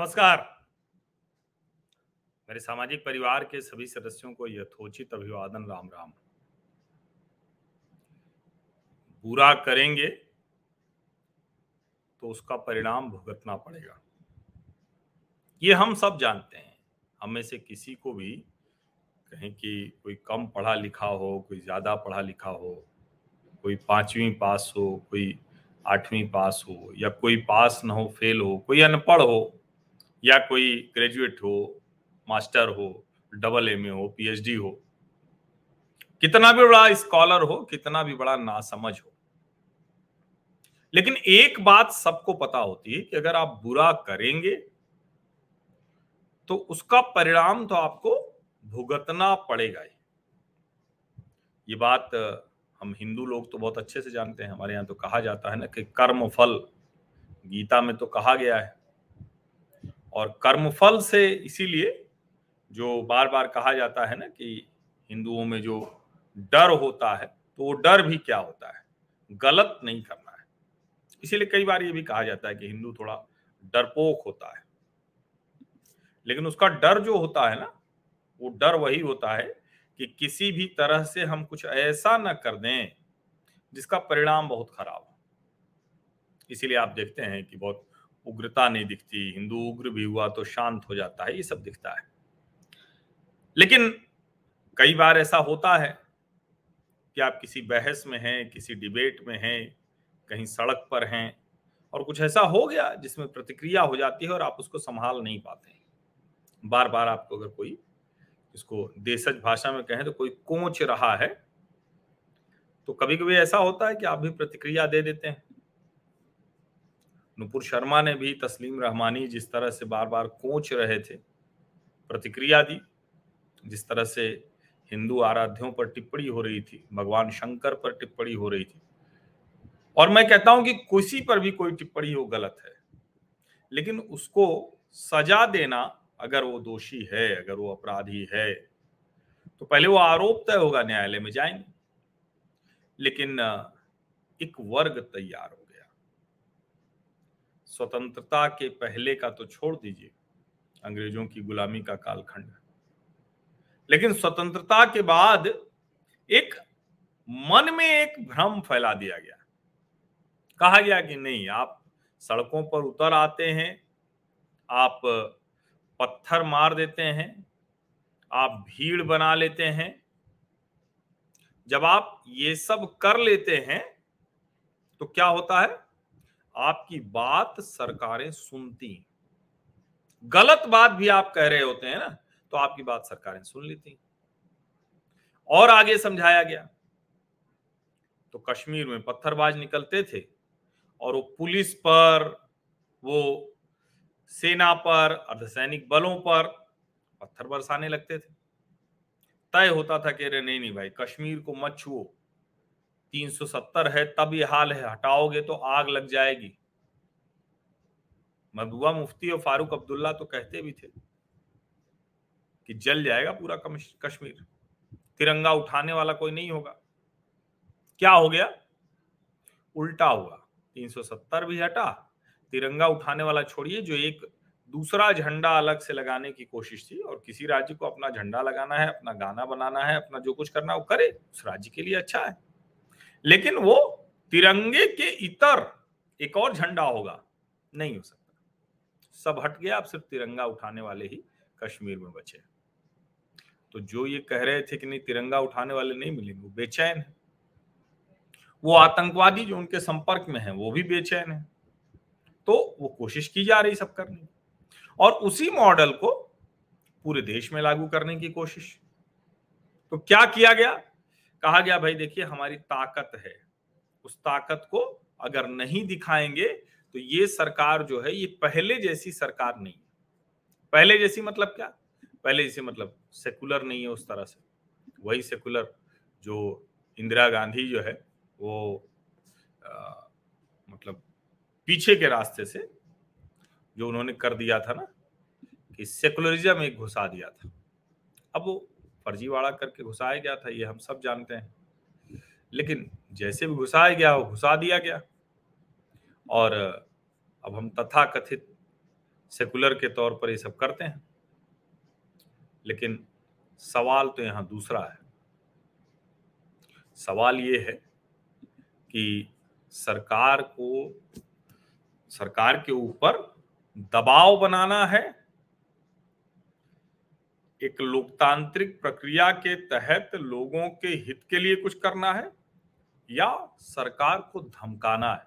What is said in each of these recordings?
नमस्कार। मेरे सामाजिक परिवार के सभी सदस्यों को यथोचित अभिवादन, राम राम। बुरा करेंगे तो उसका परिणाम भुगतना पड़ेगा। ये हम सब जानते हैं। हम में से किसी को भी कहें कि कोई कम पढ़ा लिखा हो, कोई ज़्यादा पढ़ा लिखा हो, कोई पांचवी पास हो, कोई आठवीं पास हो, या कोई पास ना हो, फेल हो, कोई अनपढ़ हो या कोई ग्रेजुएट हो मास्टर हो डबल एमए हो पीएचडी हो, कितना भी बड़ा स्कॉलर हो, कितना भी बड़ा नासमझ हो। लेकिन एक बात सबको पता होती है कि अगर आप बुरा करेंगे तो उसका परिणाम तो आपको भुगतना पड़ेगा ही। ये बात, हम हिंदू लोग तो बहुत अच्छे से जानते हैं, हमारे यहाँ तो कहा जाता है ना कि कर्म फल, गीता में तो कहा गया है। और कर्मफल से इसीलिए जो बार बार कहा जाता है ना कि हिंदुओं में जो डर होता है तो वो डर भी क्या होता है? गलत नहीं करना है। इसीलिए कई बार ये भी कहा जाता है कि हिंदू थोड़ा डरपोक होता है। लेकिन उसका डर जो होता है ना, वो डर वही होता है कि किसी भी तरह से हम कुछ ऐसा न कर दें जिसका परिणाम बहुत खराब हो। इसीलिए आप देखते हैं कि बहुत उग्रता नहीं दिखती, हिंदू उग्र भी हुआ तो शांत हो जाता है, ये सब दिखता है। लेकिन कई बार ऐसा होता है कि आप किसी बहस में हैं, किसी डिबेट में हैं, कहीं सड़क पर हैं और कुछ ऐसा हो गया जिसमें प्रतिक्रिया हो जाती है और आप उसको संभाल नहीं पाते बार बार आपको अगर कोई इसको देशज भाषा में कहें तो कोई कोच रहा है तो कभी कभी ऐसा होता है कि आप भी प्रतिक्रिया दे देते हैं। नुपुर शर्मा ने भी तस्लीम रहमानी जिस तरह से बार बार कोच रहे थे, प्रतिक्रिया दी, जिस तरह से हिंदू आराध्यों पर टिप्पणी हो रही थी, भगवान शंकर पर टिप्पणी हो रही थी। और मैं कहता हूँ कि किसी पर भी कोई टिप्पणी हो गलत है, लेकिन उसको सजा देना अगर वो दोषी है, अगर वो अपराधी है तो पहले वो आरोप तय होगा न्यायालय में जाएँगे, लेकिन, एक वर्ग तैयार हो। स्वतंत्रता के पहले का तो छोड़ दीजिए। अंग्रेज़ों की गुलामी का कालखंड लेकिन स्वतंत्रता के बाद एक मन में एक भ्रम फैला दिया गया। कहा गया कि नहीं, आप सड़कों पर उतर आते हैं, आप पत्थर मार देते हैं, आप भीड़ बना लेते हैं। जब आप ये सब कर लेते हैं तो क्या होता है? आपकी बात सरकारें सुनती गलत बात भी आप कह रहे होते हैं ना तो आपकी बात सरकारें सुन लेती और आगे समझाया गया तो कश्मीर में पत्थरबाज निकलते थे और वो पुलिस पर, वो सेना पर, अर्धसैनिक बलों पर पत्थर बरसाने लगते थे। तय होता था कि अरे नहीं नहीं भाई, कश्मीर को मत छुओ। 370 है, तब ये हाल है। हटाओगे तो आग लग जाएगी। महबूबा मुफ्ती और फारूक अब्दुल्ला तो कहते भी थे कि जल जाएगा पूरा कश्मीर। तिरंगा उठाने वाला कोई नहीं होगा। क्या हो गया? उल्टा हुआ। 370 भी हटा, तिरंगा उठाने वाला छोड़िए, जो एक दूसरा झंडा अलग से लगाने की कोशिश थी और किसी राज्य को अपना झंडा लगाना है, अपना गाना बनाना है, अपना जो कुछ करना है, वो करे। उस राज्य के लिए अच्छा है। लेकिन वो तिरंगे के इतर एक और झंडा होगा। नहीं हो सकता। सब हट गया, अब सिर्फ़ तिरंगा उठाने वाले ही कश्मीर में बचे तो जो ये कह रहे थे कि नहीं, तिरंगा उठाने वाले नहीं मिलेंगे, वो बेचैन है। वो आतंकवादी जो उनके संपर्क में है, वो भी बेचैन है। तो वो कोशिश की जा रही सब करने और उसी मॉडल को पूरे देश में लागू करने की कोशिश। तो क्या किया गया? कहा गया भाई देखिए हमारी ताकत है। उस ताकत को अगर नहीं दिखाएँगे तो ये सरकार जो है ये पहले जैसी सरकार नहीं है। पहले जैसी मतलब क्या? पहले जैसी मतलब सेकुलर नहीं है उस तरह से। वही सेकुलर जो इंदिरा गांधी जो है वो आ, मतलब पीछे के रास्ते से जो उन्होंने कर दिया था ना कि सेकुलरिज्म एक घुसा दिया था। अब वो फर्जीवाड़ा करके घुसाया गया था, ये हम सब जानते हैं। लेकिन जैसे भी घुसाया गया, वो घुसा दिया गया। और अब हम तथा कथित सेकुलर के तौर पर ये सब करते हैं। लेकिन सवाल तो यहाँ दूसरा है। सवाल ये है कि सरकार को, सरकार के ऊपर दबाव बनाना है एक लोकतांत्रिक प्रक्रिया के तहत लोगों के हित के लिए कुछ करना है या सरकार को धमकाना है?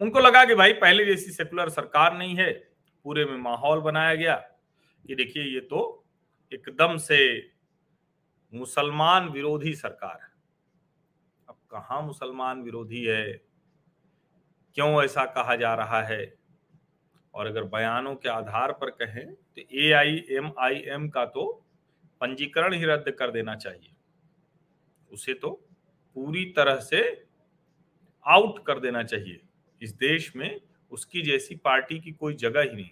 उनको लगा कि भाई पहले जैसी सेकुलर सरकार नहीं है, पूरे में माहौल बनाया गया। कि देखिए, ये तो एकदम से मुसलमान विरोधी सरकार है। अब कहा मुसलमान विरोधी है? क्यों ऐसा कहा जा रहा है? और अगर बयानों के आधार पर कहें तो ए आई एम आई एम का तो पंजीकरण ही रद्द कर देना चाहिए। उसे तो पूरी तरह से आउट कर देना चाहिए। इस देश में उसकी जैसी पार्टी की कोई जगह ही नहीं।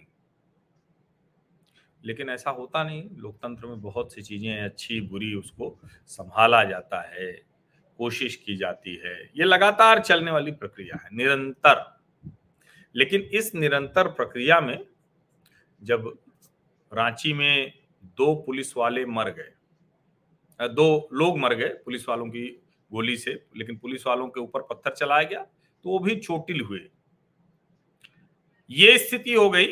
लेकिन ऐसा होता नहीं। लोकतंत्र में बहुत सी चीज़ें अच्छी, बुरी, उसको संभाला जाता है, कोशिश की जाती है। ये लगातार चलने वाली प्रक्रिया है, निरंतर। लेकिन इस निरंतर प्रक्रिया में जब रांची में दो पुलिस वाले मर गए दो लोग मर गए पुलिस वालों की गोली से, लेकिन पुलिस वालों के ऊपर पत्थर चलाया गया तो वो भी चोटिल हुए। ये स्थिति हो गई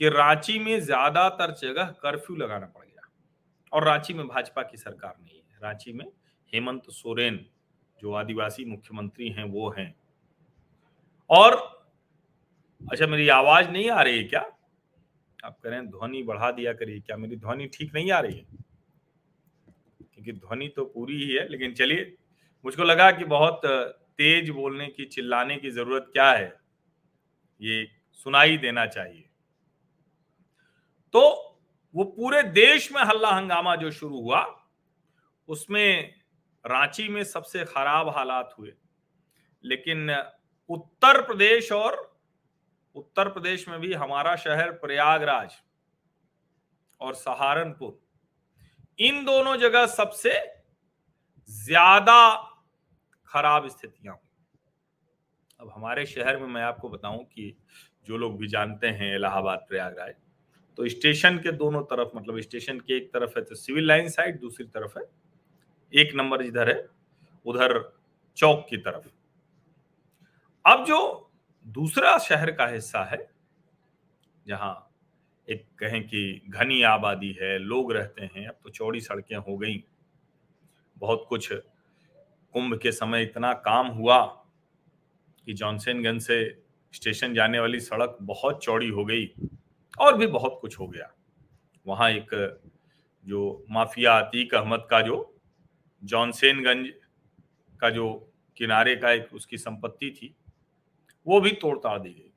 कि रांची में ज़्यादातर जगह कर्फ्यू लगाना पड़ गया, और रांची में भाजपा की सरकार नहीं है। रांची में हेमंत सोरेन, जो आदिवासी मुख्यमंत्री हैं, वो हैं। और अच्छा मेरी आवाज़ नहीं आ रही है क्या? आप कह रहे हैं ध्वनि बढ़ा दिया करिए क्या? मेरी ध्वनि ठीक नहीं आ रही है? क्योंकि ध्वनि तो पूरी ही है, लेकिन चलिए, मुझको लगा कि बहुत तेज बोलने की, चिल्लाने की ज़रूरत क्या है? ये सुनाई देना चाहिए। तो वो पूरे देश में हल्ला हंगामा जो शुरू हुआ, उसमें रांची में सबसे खराब हालात हुए। लेकिन उत्तर प्रदेश और उत्तर प्रदेश में भी हमारा शहर प्रयागराज और सहारनपुर। इन दोनों जगह सबसे ज़्यादा खराब स्थितियाँ। अब हमारे शहर में मैं आपको बताऊँ कि जो लोग भी जानते हैं इलाहाबाद, प्रयागराज तो स्टेशन के दोनों तरफ़ मतलब स्टेशन के एक तरफ़ है तो सिविल लाइन साइड, दूसरी तरफ़ है, एक नंबर जिधर है, उधर चौक की तरफ़। अब जो दूसरा शहर का हिस्सा है, जहाँ एक कहें कि घनी आबादी है, लोग रहते हैं, अब तो चौड़ी सड़कें हो गई। बहुत कुछ कुंभ के समय इतना काम हुआ कि जॉनसनगंज से स्टेशन जाने वाली सड़क बहुत चौड़ी हो गई और भी बहुत कुछ हो गया। वहाँ एक जो माफिया अतीक अहमद का जो जॉनसेनगंज का जो किनारे का एक उसकी संपत्ति थी वो भी तोड़ ताड़ दी गई।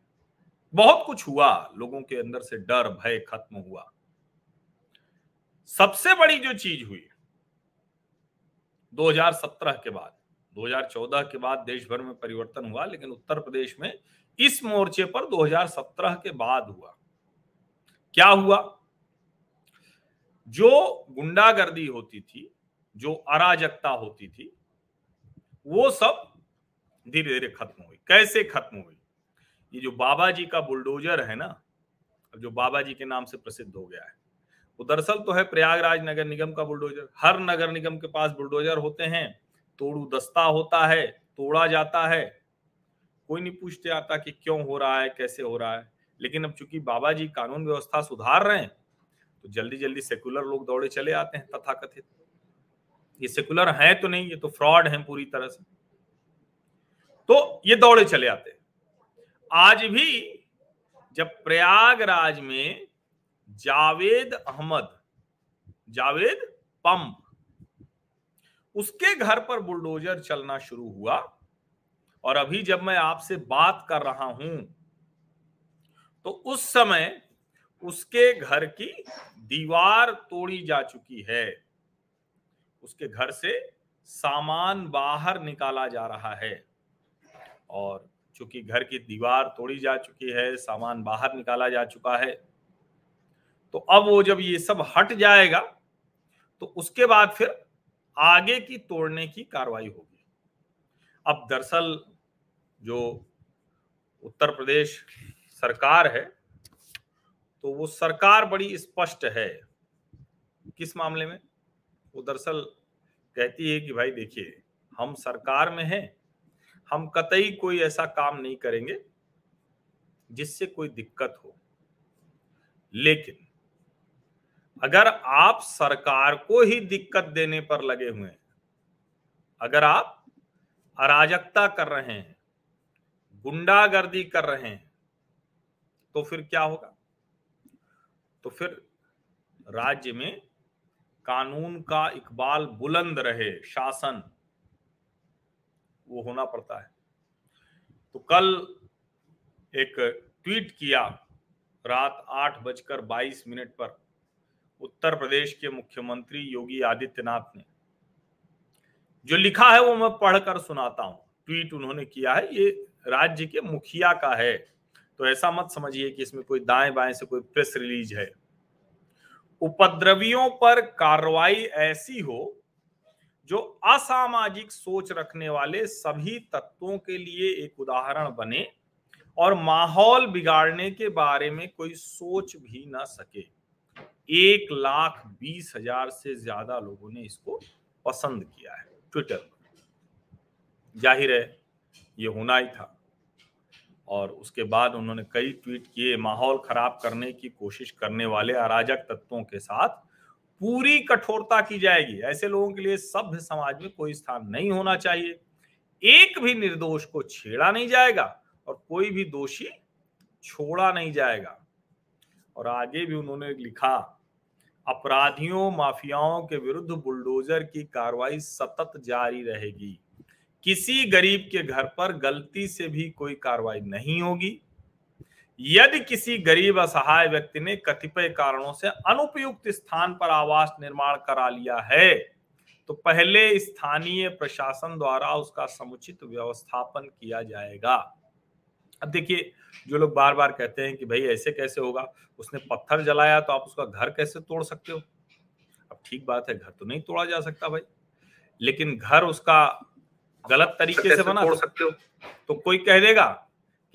बहुत कुछ हुआ, लोगों के अंदर से डर, भय खत्म हुआ। सबसे बड़ी जो चीज़ हुई 2017 के बाद 2014 के बाद देश भर में परिवर्तन हुआ, लेकिन उत्तर प्रदेश में इस मोर्चे पर 2017 के बाद हुआ। क्या हुआ? जो गुंडागर्दी होती थी, जो अराजकता होती थी, वो सब धीरे धीरे खत्म हुई। कैसे खत्म हुई? ये जो बाबा जी का बुलडोजर है ना जो बाबा जी के नाम से प्रसिद्ध हो गया है, वो दरअसल तो है प्रयागराज नगर निगम का बुलडोजर। हर नगर निगम के पास बुलडोजर होते हैं, तोड़ू दस्ता होता है, तोड़ा जाता है। कोई नहीं पूछते आता कि क्यों हो रहा है, कैसे हो रहा है? लेकिन अब चूँकि बाबा जी कानून व्यवस्था सुधार रहे हैं तो जल्दी जल्दी सेकुलर लोग दौड़े चले आते हैं तथाकथित। ये सेकुलर है तो नहीं, ये तो फ्रॉड है पूरी तरह से। तो ये दौड़े चले आते आज भी जब प्रयागराज में जावेद अहमद, जावेद पंप, उसके घर पर बुलडोजर चलना शुरू हुआ, और अभी जब मैं आपसे बात कर रहा हूँ तो उस समय उसके घर की दीवार तोड़ी जा चुकी है। उसके घर से सामान बाहर निकाला जा रहा है। और चूँकि घर की दीवार तोड़ी जा चुकी है, सामान बाहर निकाला जा चुका है तो अब वो जब ये सब हट जाएगा तो उसके बाद फिर आगे की तोड़ने की कार्रवाई होगी। अब दरअसल जो उत्तर प्रदेश सरकार है तो वो सरकार बड़ी स्पष्ट है। किस मामले में? वो दरअसल कहती है कि भाई देखिए, हम सरकार में हैं हम कतई कोई ऐसा काम नहीं करेंगे जिससे कोई दिक्कत हो। लेकिन अगर आप सरकार को ही दिक्कत देने पर लगे हुए हैं, अगर आप अराजकता कर रहे हैं, गुंडागर्दी कर रहे हैं तो फिर क्या होगा? तो फिर राज्य में कानून का इकबाल बुलंद रहे शासन। वो होना पड़ता है। तो कल एक ट्वीट किया रात आठ बजकर बाईस मिनट पर उत्तर प्रदेश के मुख्यमंत्री योगी आदित्यनाथ ने। जो लिखा है वो मैं पढ़कर सुनाता हूँ। ट्वीट उन्होंने किया है, ये राज्य के मुखिया का है। तो ऐसा मत समझिए कि इसमें कोई दाएँ बाएँ से कोई प्रेस रिलीज़ है। उपद्रवियों पर कार्रवाई ऐसी हो जो असामाजिक सोच रखने वाले सभी तत्वों के लिए एक उदाहरण बने और माहौल बिगाड़ने के बारे में कोई सोच भी ना सके। एक लाख बीस हज़ार से ज़्यादा लोगों ने इसको पसंद किया है ट्विटर पर। ज़ाहिर है, ये होना ही था। और उसके बाद उन्होंने कई ट्वीट किए, माहौल खराब करने की कोशिश करने वाले अराजक तत्वों के साथ पूरी कठोरता की जाएगी। ऐसे लोगों के लिए सभ्य समाज में कोई स्थान नहीं होना चाहिए। एक भी निर्दोष को छेड़ा नहीं जाएगा और कोई भी दोषी छोड़ा नहीं जाएगा। और आगे भी उन्होंने लिखा, अपराधियों, माफियाओं के विरुद्ध बुलडोजर की कार्रवाई सतत जारी रहेगी। किसी गरीब के घर पर गलती से भी कोई कार्रवाई नहीं होगी। यदि किसी गरीब असहाय व्यक्ति ने कतिपय कारणों से अनुपयुक्त स्थान पर आवास निर्माण करा लिया है तो पहले स्थानीय प्रशासन द्वारा उसका समुचित व्यवस्थापन किया जाएगा। अब देखिए जो लोग बार बार कहते हैं कि भाई ऐसे कैसे होगा? उसने पत्थर जलाया तो आप उसका घर कैसे तोड़ सकते हो? अब ठीक बात है घर तो नहीं तोड़ा जा सकता भाई। लेकिन घर उसका गलत तरीके से बना तोड़ सकते हो? तो कोई कह देगा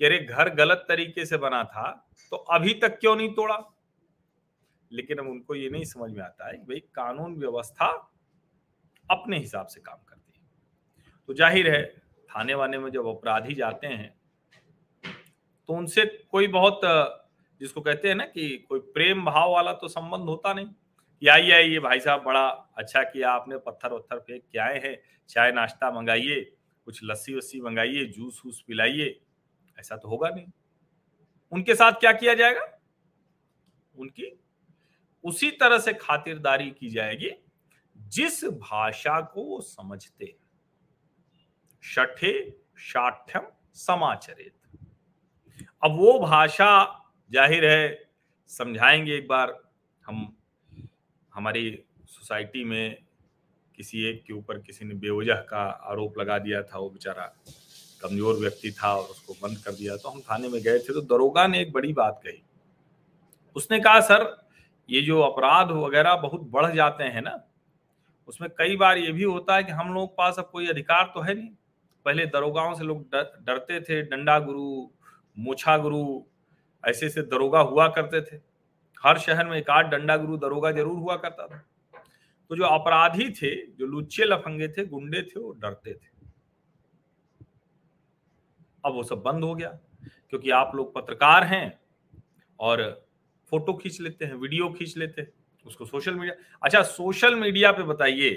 अरे घर गलत तरीके से बना था तो अभी तक क्यों नहीं तोड़ा? लेकिन अब उनको ये नहीं समझ में आता है कि भाई कानून व्यवस्था अपने हिसाब से काम करती है। तो ज़ाहिर है, थाने वाने में जब अपराधी जाते हैं तो उनसे कोई बहुत, जिसको कहते हैं ना कि कोई प्रेम भाव वाला तो संबंध होता नहीं। कि आइए आइए, भाई साहब, बड़ा अच्छा किया आपने पत्थर वत्थर फेंक के आए हैं, चाय नाश्ता मंगाइए, कुछ लस्सी वस्सी मंगाइए जूस वूस पिलाइए। ऐसा तो होगा नहीं। उनके साथ क्या किया जाएगा? उनकी उसी तरह से खातिरदारी की जाएगी जिस भाषा को वो समझते शाठ्यम समाचरित। अब वो भाषा ज़ाहिर है, समझाएँगे एक बार हम, हमारी सोसाइटी में किसी एक के ऊपर किसी ने बेवजह का आरोप लगा दिया था, वो बेचारा कमज़ोर व्यक्ति था और उसको बंद कर दिया तो हम थाने में गए थे तो दरोगा ने एक बड़ी बात कही। उसने कहा, सर, ये जो अपराध वगैरह बहुत बढ़ जाते हैं ना, उसमें कई बार ये भी होता है कि हम लोग पास अब कोई अधिकार तो है नहीं। पहले दरोगाओं से लोग डरते थे, डंडा गुरु, मोछा गुरु, ऐसे ऐसे दरोगा हुआ करते थे। हर शहर में एक आध डंडा गुरु, दरोगा ज़रूर हुआ करता था। तो जो अपराधी थे, जो लुच्चे लफंगे थे, गुंडे थे, वो डरते थे। अब वो सब बंद हो गया, क्योंकि आप लोग पत्रकार हैं और फ़ोटो खींच लेते हैं, वीडियो खींच लेते हैं, उसको सोशल मीडिया अच्छा सोशल मीडिया पे बताइए,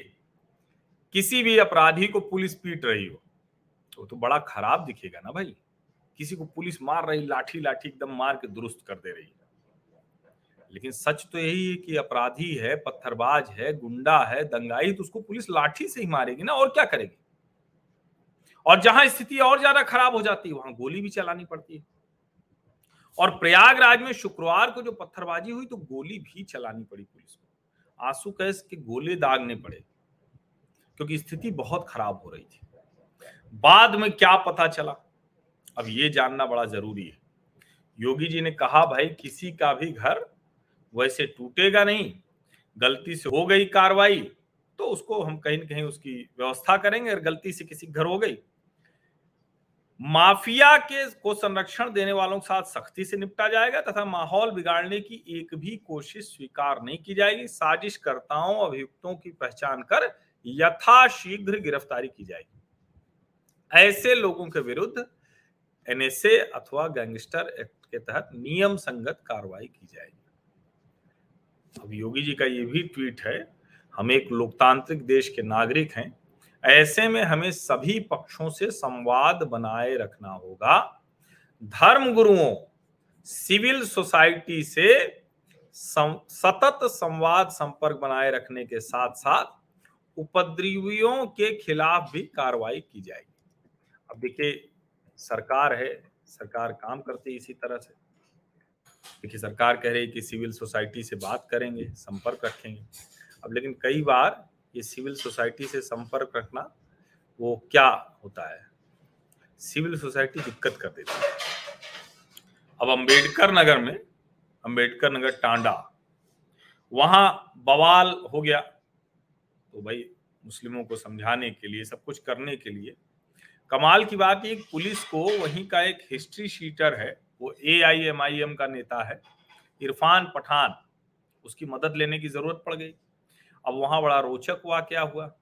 किसी भी अपराधी को पुलिस पीट रही हो तो तो बड़ा खराब दिखेगा ना भाई। किसी को पुलिस मार रही लाठी लाठी एकदम मार के दुरुस्त कर दे रही है। लेकिन सच तो यही है कि अपराधी है, पत्थरबाज है, गुंडा है, दंगाई तो उसको पुलिस लाठी से ही मारेगी ना, और क्या करेगी? और जहाँ स्थिति और ज़्यादा खराब हो जाती है, वहाँ गोली भी चलानी पड़ती है। और प्रयागराज में शुक्रवार को जो पत्थरबाजी हुई तो गोली भी चलानी पड़ी पुलिस को। आँसू कैस के गोले दागने पड़े, क्योंकि स्थिति बहुत खराब हो रही थी। बाद में क्या पता चला? अब ये जानना बड़ा ज़रूरी है। योगी जी ने कहा, भाई, किसी का भी घर वैसे टूटेगा नहीं। गलती से हो गई कार्रवाई तो उसको हम कहीं ना कहीं उसकी व्यवस्था करेंगे। अगर गलती से किसी घर हो गई माफिया के को संरक्षण देने वालों के साथ सख्ती से निपटा जाएगा तथा माहौल बिगाड़ने की एक भी कोशिश स्वीकार नहीं की जाएगी। साजिशकर्ताओं, अभियुक्तों की पहचान कर यथाशीघ्र गिरफ्तारी की जाएगी। ऐसे लोगों के विरुद्ध एनएसए अथवा गैंगस्टर एक्ट के तहत नियम संगत कार्रवाई की जाएगी। अब योगी जी का ये भी ट्वीट है, हम एक लोकतांत्रिक देश के नागरिक हैं ऐसे में हमें सभी पक्षों से संवाद बनाए रखना होगा। धर्म गुरुओं सिविल सोसाइटी से सम, सतत संवाद संपर्क बनाए रखने के साथ साथ उपद्रवियों के खिलाफ भी कार्रवाई की जाएगी। अब देखिए सरकार है सरकार काम करती है इसी तरह से। देखिए सरकार कह रही है कि सिविल सोसाइटी से बात करेंगे संपर्क रखेंगे। अब लेकिन कई बार ये सिविल सोसाइटी से संपर्क रखना वो क्या होता है? सिविल सोसाइटी दिक्कत कर देती है। अब अंबेडकर नगर में, अंबेडकर नगर टांडा, वहाँ बवाल हो गया। तो भाई, मुस्लिमों को समझाने के लिए, सब कुछ करने के लिए, कमाल की बात एक पुलिस को वहीं का एक हिस्ट्री शीटर है, वो ए आई एम आई एम का नेता है, इरफान पठान, उसकी मदद लेने की ज़रूरत पड़ गई। अब वहाँ बड़ा रोचक हुआ, क्या हुआ?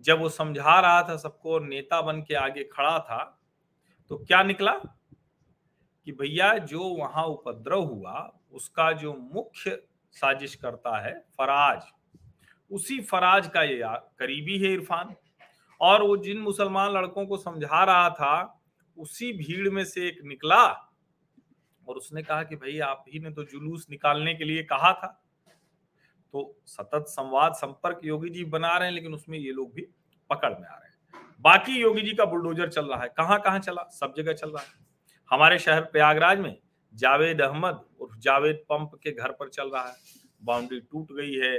जब वो समझा रहा था सबको नेता बन के आगे खड़ा था तो क्या निकला? कि भैया, जो वहाँ उपद्रव हुआ, उसका जो मुख्य साजिश करता है फराज, उसी फराज का ये, करीबी है इरफान। और वो जिन मुसलमान लड़कों को समझा रहा था, उसी भीड़ में से एक निकला। और उसने कहा कि भाई, आप ही ने तो जुलूस निकालने के लिए कहा था। तो सतत संवाद, संपर्क योगी जी बना रहे हैं, लेकिन उसमें ये लोग भी पकड़ में आ रहे हैं। बाकी योगी जी का बुलडोजर चल रहा है। कहाँ कहाँ चला? सब जगह चल रहा है। हमारे शहर प्रयागराज में जावेद अहमद और जावेद पंप के घर पर चल रहा है। बाउंड्री टूट गई है,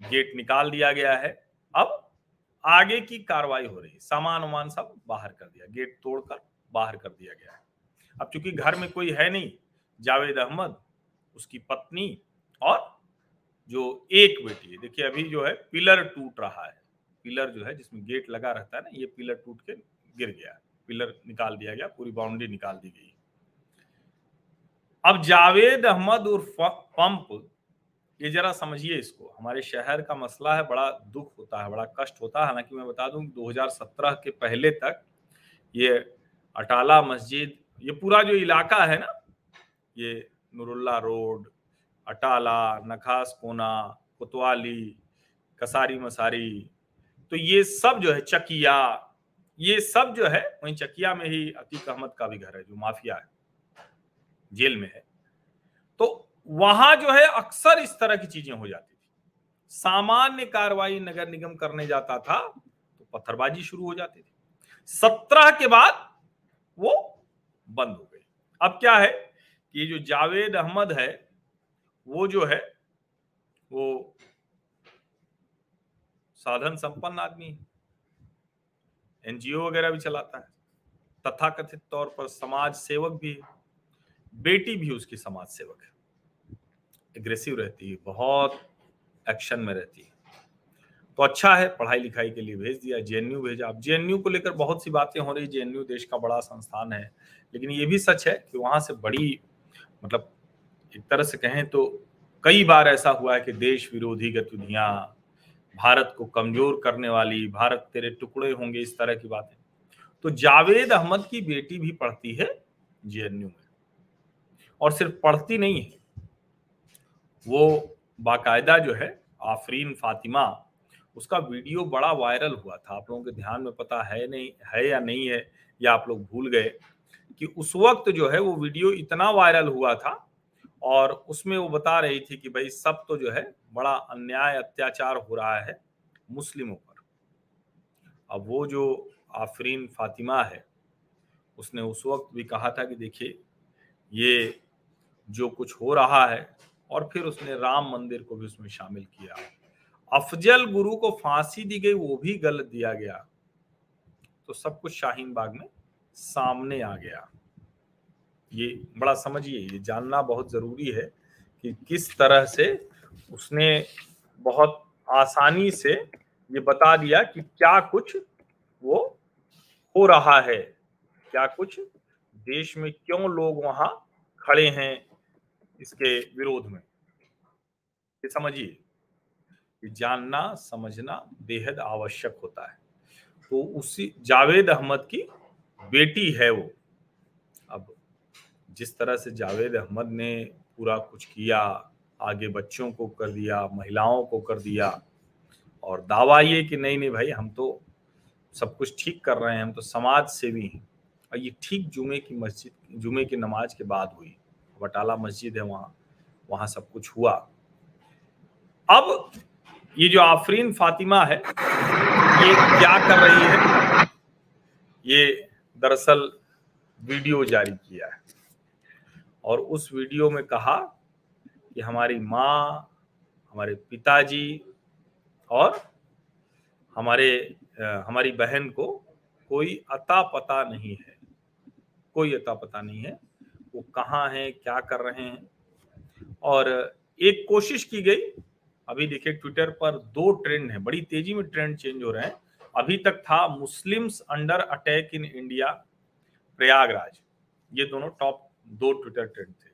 गेट निकाल दिया गया है। अब आगे की कार्रवाई हो रही है। सामान उमान सब बाहर कर दिया, गेट तोड़कर बाहर कर दिया गया है। अब चूँकि घर में कोई है नहीं, जावेद अहमद, उसकी पत्नी और जो एक बेटी देखिए अभी जो है पिलर टूट रहा है। पिलर जो है जिसमें गेट लगा रहता है ना, ये पिलर टूट के गिर गया पिलर निकाल दिया गया, पूरी बाउंड्री निकाल दी गई। अब जावेद अहमद उर्फ़ पंप, ये जरा समझिए इसको। हमारे शहर का मसला है, बड़ा दुख होता है, बड़ा कष्ट होता है। हालाँकि मैं बता दूँ 2017 के पहले तक ये अटाला मस्जिद, ये पूरा जो इलाका है ना, ये नुरुल्ला रोड अटाला नखास कोना कोतवाली कसारी मसारी तो ये सब जो है चकिया, ये सब जो है वहीं चकिया में ही अतीक अहमद का भी घर है, जो माफिया है। जेल में है। तो वहाँ जो है अक्सर इस तरह की चीज़ें हो जाती थी। सामान्य कार्रवाई नगर निगम करने जाता था तो पत्थरबाजी शुरू हो जाती थी। सत्रह के बाद वो बंद हो गई। अब क्या है कि ये जो जावेद अहमद है वो जो है, वो साधन संपन्न आदमी है। एनजीओ वगैरह भी चलाता है। तथाकथित तौर पर समाज सेवक भी बेटी भी उसकी समाज सेवक है। एग्रेसिव रहती है, बहुत एक्शन में रहती है। तो अच्छा है, पढ़ाई लिखाई के लिए भेज दिया जेएनयू भेजा। अब जेएनयू को लेकर बहुत सी बातें हो रही है। जेएनयू देश का बड़ा संस्थान है। लेकिन ये भी सच है कि वहाँ से बड़ी मतलब एक तरह से कहें तो कई बार ऐसा हुआ है कि देश विरोधी गतिविधियाँ, भारत को कमज़ोर करने वाली, भारत तेरे टुकड़े होंगे, इस तरह की बातें। तो जावेद अहमद की बेटी भी पढ़ती है जेएनयू में। और सिर्फ़ पढ़ती नहीं है। वो बाकायदा जो है, आफरीन फातिमा, उसका वीडियो बड़ा वायरल हुआ था। आप लोगों के ध्यान में पता है नहीं, है या नहीं है, या आप लोग भूल गए कि उस वक्त जो है वो वीडियो इतना वायरल हुआ था और उसमें वो बता रही थी कि भाई, सब तो जो है, बड़ा अन्याय अत्याचार हो रहा है मुस्लिमों पर। अब वो जो आफरीन फातिमा है, उसने उस वक्त भी कहा था कि देखिए, ये जो कुछ हो रहा है, और फिर उसने राम मंदिर को भी उसमें शामिल किया। अफजल गुरु को फांसी दी गई, वो भी गलत दिया गया। तो सब कुछ शाहीन बाग में सामने आ गया। ये बड़ा समझिए, ये जानना बहुत ज़रूरी है कि किस तरह से उसने बहुत आसानी से ये बता दिया कि क्या कुछ वो हो रहा है, क्या कुछ देश में क्यों लोग वहाँ खड़े हैं इसके विरोध में। ये समझिए जानना, समझना बेहद आवश्यक होता है। तो उसी जावेद अहमद की बेटी है वो। जिस तरह से जावेद अहमद ने पूरा कुछ किया, आगे बच्चों को कर दिया, महिलाओं को कर दिया, और दावा ये कि नहीं नहीं भाई, हम तो सब कुछ ठीक कर रहे हैं, हम तो समाज सेवी हैं। और ये ठीक जुमे की मस्जिद, जुमे की नमाज़ के बाद हुई। बटाला मस्जिद है वहाँ वहाँ सब कुछ हुआ। अब ये जो आफरीन फातिमा है, ये क्या कर रही है? ये दरअसल वीडियो जारी किया है। और उस वीडियो में कहा कि हमारी माँ, हमारे पिताजी और हमारे हमारी बहन को कोई अता पता नहीं है। कोई अता पता नहीं है। वो कहाँ है, क्या कर रहे हैं? और एक कोशिश की गई। अभी देखिए, ट्विटर पर दो ट्रेंड है। बड़ी तेज़ी में ट्रेंड चेंज हो रहे हैं। अभी तक था Muslims under attack in India, Prayagraj. ये दोनों टॉप दो ट्विटर ट्रेंड थे।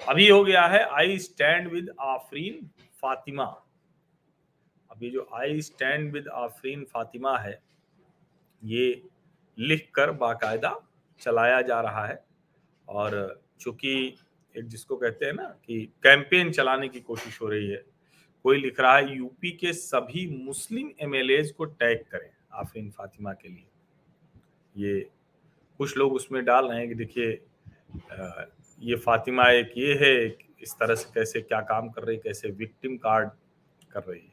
अभी हो गया है I stand with Afreen Fatima अभी जो I stand with Afreen Fatima है, ये लिख कर बाकायदा चलाया जा रहा है। और चूँकि एक जिसको कहते हैं ना कि कैंपेन चलाने की कोशिश हो रही है, कोई लिख रहा है यूपी के सभी मुस्लिम एमएलए को टैग करें आफरीन फातिमा के लिए। ये कुछ लोग उसमें डाल रहे हैं कि देखिए ये फातिमा एक ये है इस तरह से कैसे क्या काम कर रही, कैसे विक्टिम कार्ड कर रही है।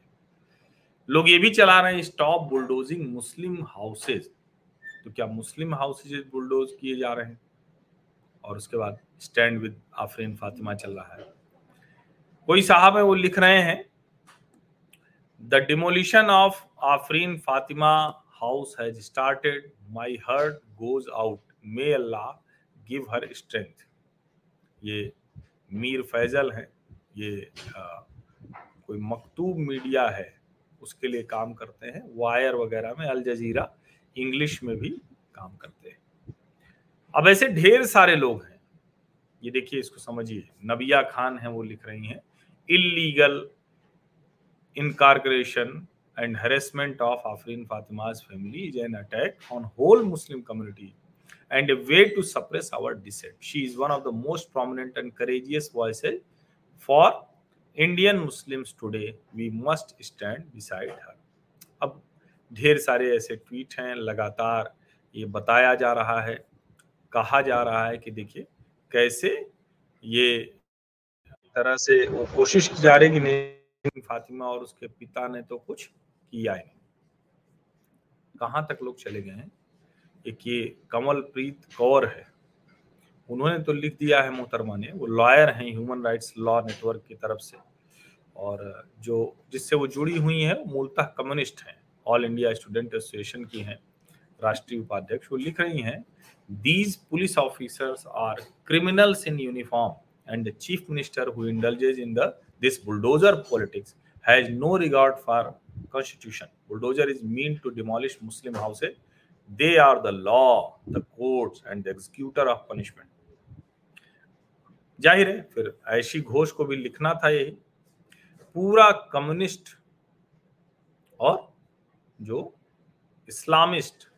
लोग ये भी चला रहे हैं स्टॉप बुलडोजिंग मुस्लिम हाउसेज तो क्या मुस्लिम हाउसेज बुलडोज किए जा रहे हैं? और उसके बाद स्टैंड विद आफरीन फातिमा चल रहा है। कोई साहब है, वो लिख रहे हैं the demolition of Afreen Fatima house has started my heart goes out may Allah give her strength. ये मीर फैजल है ये आ, कोई मकतूब मीडिया है उसके लिए काम करते हैं। वायर वगैरह में अल जजीरा इंग्लिश में भी काम करते हैं। अब ऐसे ढेर सारे लोग हैं। ये देखिए इसको समझिए। नबिया खान है वो लिख रही हैं। Illegal incarceration and harassment of Afrin Fatima's family is an attack on whole Muslim community and a way to suppress our dissent. She is one of the most prominent and courageous voices for Indian Muslims today. We must stand beside her. अब ढेर सारे ऐसे tweet हैं लगातार ये बताया जा रहा है कहा जा रहा है कि देखिए कैसे ये तरह से वो कोशिश की जा रही कि नहीं फातिमा और उसके पिता ने तो कुछ किया ही नहीं कहाँ तक लोग चले गए हैं एक ये कमलप्रीत कौर है। उन्होंने तो लिख दिया है मोहतरमा ने, वो लॉयर हैं ह्यूमन राइट्स लॉ नेटवर्क की तरफ़ से। और जो, जिससे वो जुड़ी हुई है मूलतः कम्युनिस्ट हैं ऑल इंडिया स्टूडेंट एसोसिएशन की हैं, राष्ट्रीय उपाध्यक्ष। वो लिख रही हैं these police officers are criminals in uniform and the chief minister who indulges in the this bulldozer politics has no regard for constitution Bulldozer is mean to demolish Muslim houses. They are the law, the courts, and the executor of punishment. ज़ाहिर है फिर ऐशी घोष को भी लिखना था यही। पूरा कम्युनिस्ट और जो इस्लामिस्ट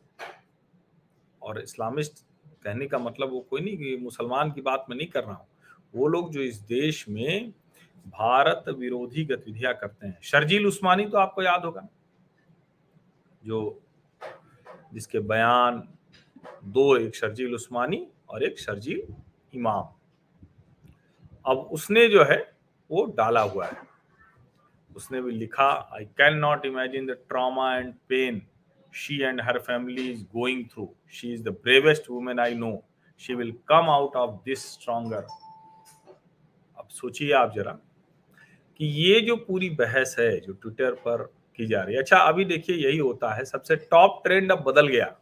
और इस्लामिस्ट कहने का मतलब वो कोई नहीं कि मुसलमान की बात मैं नहीं कर रहा हूँ। वो लोग जो इस देश में भारत विरोधी गतिविधियाँ करते हैं। शर्जील उस्मानी तो आपको याद होगा जो जिसके बयान दो, एक शर्जील उस्मानी और एक शर्जील इमाम। अब उसने जो है, वो डाला हुआ है। उसने भी लिखा I can not imagine the trauma and pain she and her family is going through she is the bravest women I know she will come out of this stronger अब सोचिए आप जरा कि ये जो पूरी बहस है, जो ट्विटर पर की जा रही है। अच्छा अभी देखिए यही होता है, सबसे टॉप ट्रेंड अब बदल गया।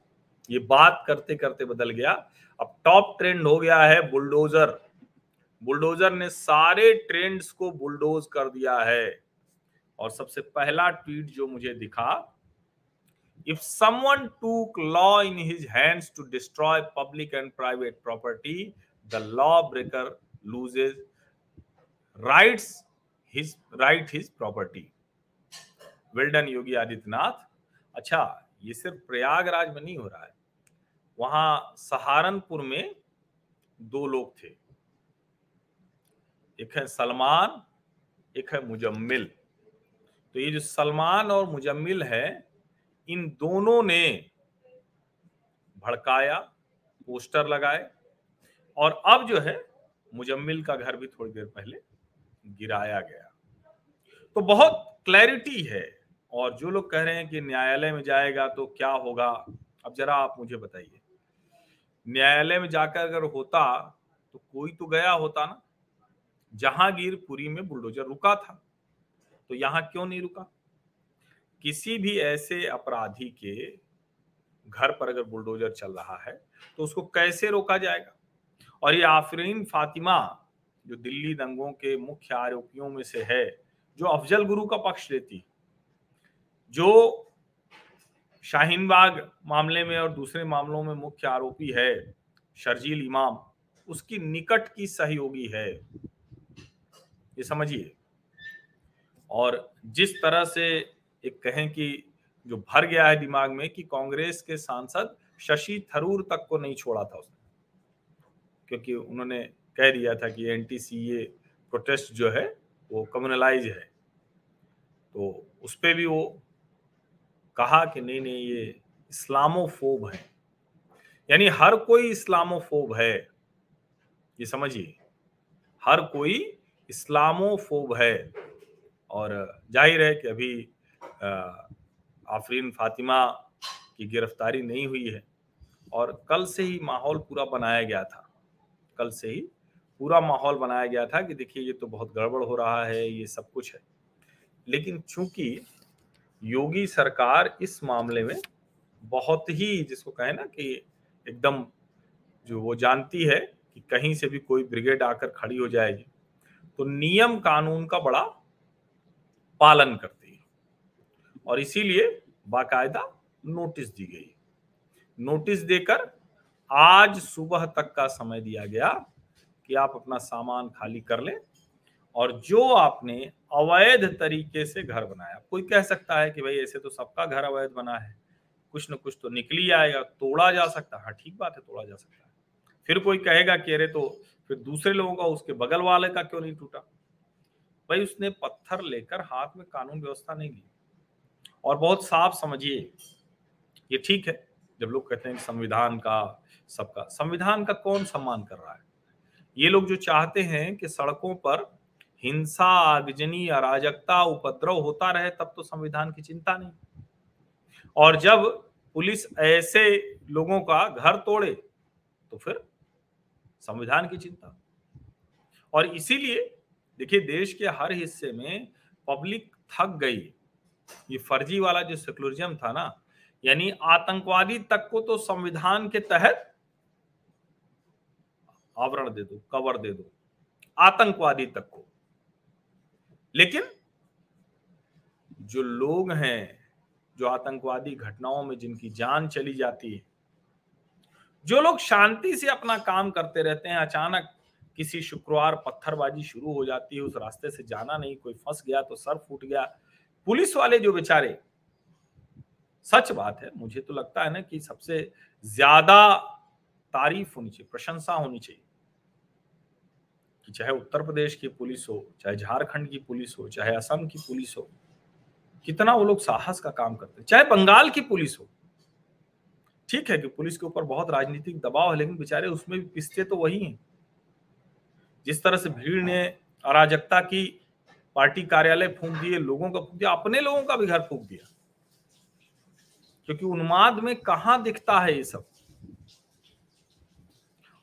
ये बात करते करते बदल गया। अब टॉप ट्रेंड हो गया है बुलडोजर बुलडोजर ने सारे ट्रेंड्स को बुलडोज कर दिया है। और सबसे पहला ट्वीट जो मुझे दिखा if someone took law in his hands to destroy public and private property, the lawbreaker loses rights, his, right his property well done Yogi Adityanath. अच्छा ये सिर्फ़ प्रयागराज में नहीं हो रहा है। वहाँ सहारनपुर में दो लोग थे। एक है सलमान, एक है मुजम्मिल। तो ये जो सलमान और मुजम्मिल है, इन दोनों ने भड़काया, पोस्टर लगाए और अब जो है, मुजम्मिल का घर भी थोड़ी देर पहले गिराया गया। तो बहुत क्लैरिटी है। और जो लोग कह रहे हैं कि न्यायालय में जाएगा तो क्या होगा? अब जरा आप मुझे बताइए। न्यायालय में जाकर अगर होता तो कोई तो गया होता ना। जहांगीरपुरी में बुलडोजर रुका था तो यहाँ क्यों नहीं रुका? किसी भी ऐसे अपराधी के घर पर अगर बुलडोजर चल रहा है तो उसको कैसे रोका जाएगा? और ये आफरीन फातिमा, जो दिल्ली दंगों के मुख्य आरोपियों में से है, जो अफजल गुरु का पक्ष लेती जो शाहीन बाग मामले में और दूसरे मामलों में मुख्य आरोपी है, शर्जील इमाम, उसकी निकट की सहयोगी है। ये समझिए। और जिस तरह से एक कहें कि जो भर गया है दिमाग में कि कांग्रेस के सांसद शशि थरूर तक को नहीं छोड़ा था उसने, क्योंकि उन्होंने कह दिया था कि एनटीसीए प्रोटेस्ट जो है वो कम्युनलाइज है। तो उस पर भी वो कहा कि नहीं नहीं, ये इस्लामोफोब है। यानी हर कोई इस्लामोफोब है। ये समझिए, हर कोई इस्लामोफोब है। और ज़ाहिर है कि अभी आफरीन फातिमा की गिरफ्तारी नहीं हुई है। और कल से ही माहौल पूरा बनाया गया था। कल से ही पूरा माहौल बनाया गया था कि देखिए, ये तो बहुत गड़बड़ हो रहा है, ये सब कुछ है। लेकिन चूँकि योगी सरकार इस मामले में बहुत ही, जिसको कहे ना कि एकदम जो वो जानती है कि कहीं से भी कोई ब्रिगेड आकर खड़ी हो जाएगी तो नियम कानून का बड़ा पालन करती है। और इसीलिए बाकायदा नोटिस दी गई। नोटिस देकर आज सुबह तक का समय दिया गया कि आप अपना सामान खाली कर लें और जो आपने अवैध तरीके से घर बनाया, कोई कह सकता है कि भाई ऐसे तो सबका घर अवैध बना है, कुछ न कुछ तो निकली आएगा, तोड़ा जा सकता है। हाँ ठीक बात है, तोड़ा जा सकता है। फिर कोई कहेगा कि अरे तो फिर दूसरे लोगों का, उसके बगल वाले का क्यों नहीं टूटा? भाई उसने पत्थर लेकर हाथ में कानून व्यवस्था नहीं ली। और बहुत साफ़ समझिए, ये ठीक है, जब लोग कहते हैं संविधान का, सबका, संविधान का कौन सम्मान कर रहा है? ये लोग जो चाहते हैं कि सड़कों पर हिंसा आगजनी अराजकता, उपद्रव होता रहे, तब तो संविधान की चिंता नहीं। और जब पुलिस ऐसे लोगों का घर तोड़े तो फिर संविधान की चिंता। और इसीलिए, देखिए, देश के हर हिस्से में पब्लिक थक गई। ये फर्जी वाला जो सेकुलरिज्म था ना, यानी आतंकवादी तक को तो संविधान के तहत आवरण दे दो, कवर दे दो, आतंकवादी तक को। लेकिन जो लोग हैं, जो आतंकवादी घटनाओं में जिनकी जान चली जाती है, जो लोग शांति से अपना काम करते रहते हैं, अचानक किसी शुक्रवार पत्थरबाजी शुरू हो जाती है, उस रास्ते से जाना नहीं, कोई फंस गया तो सर फूट गया। पुलिस वाले जो बेचारे, सच बात है, मुझे तो लगता है ना कि सबसे ज़्यादा तारीफ़ होनी चाहिए, प्रशंसा होनी चाहिए। कि चाहे उत्तर प्रदेश की पुलिस हो, चाहे झारखंड की पुलिस हो, चाहे असम की पुलिस हो, कितना वो लोग साहस का काम करते चाहे बंगाल की पुलिस हो, ठीक है कि पुलिस के ऊपर बहुत राजनीतिक दबाव है, लेकिन बेचारे उसमें भी पिसते तो वही हैं। जिस तरह से भीड़ ने अराजकता की, पार्टी कार्यालय फूंक दिए, लोगों का फूक दिया, अपने लोगों का भी घर फूक दिया, क्योंकि उन्माद में कहा दिखता है ये सब?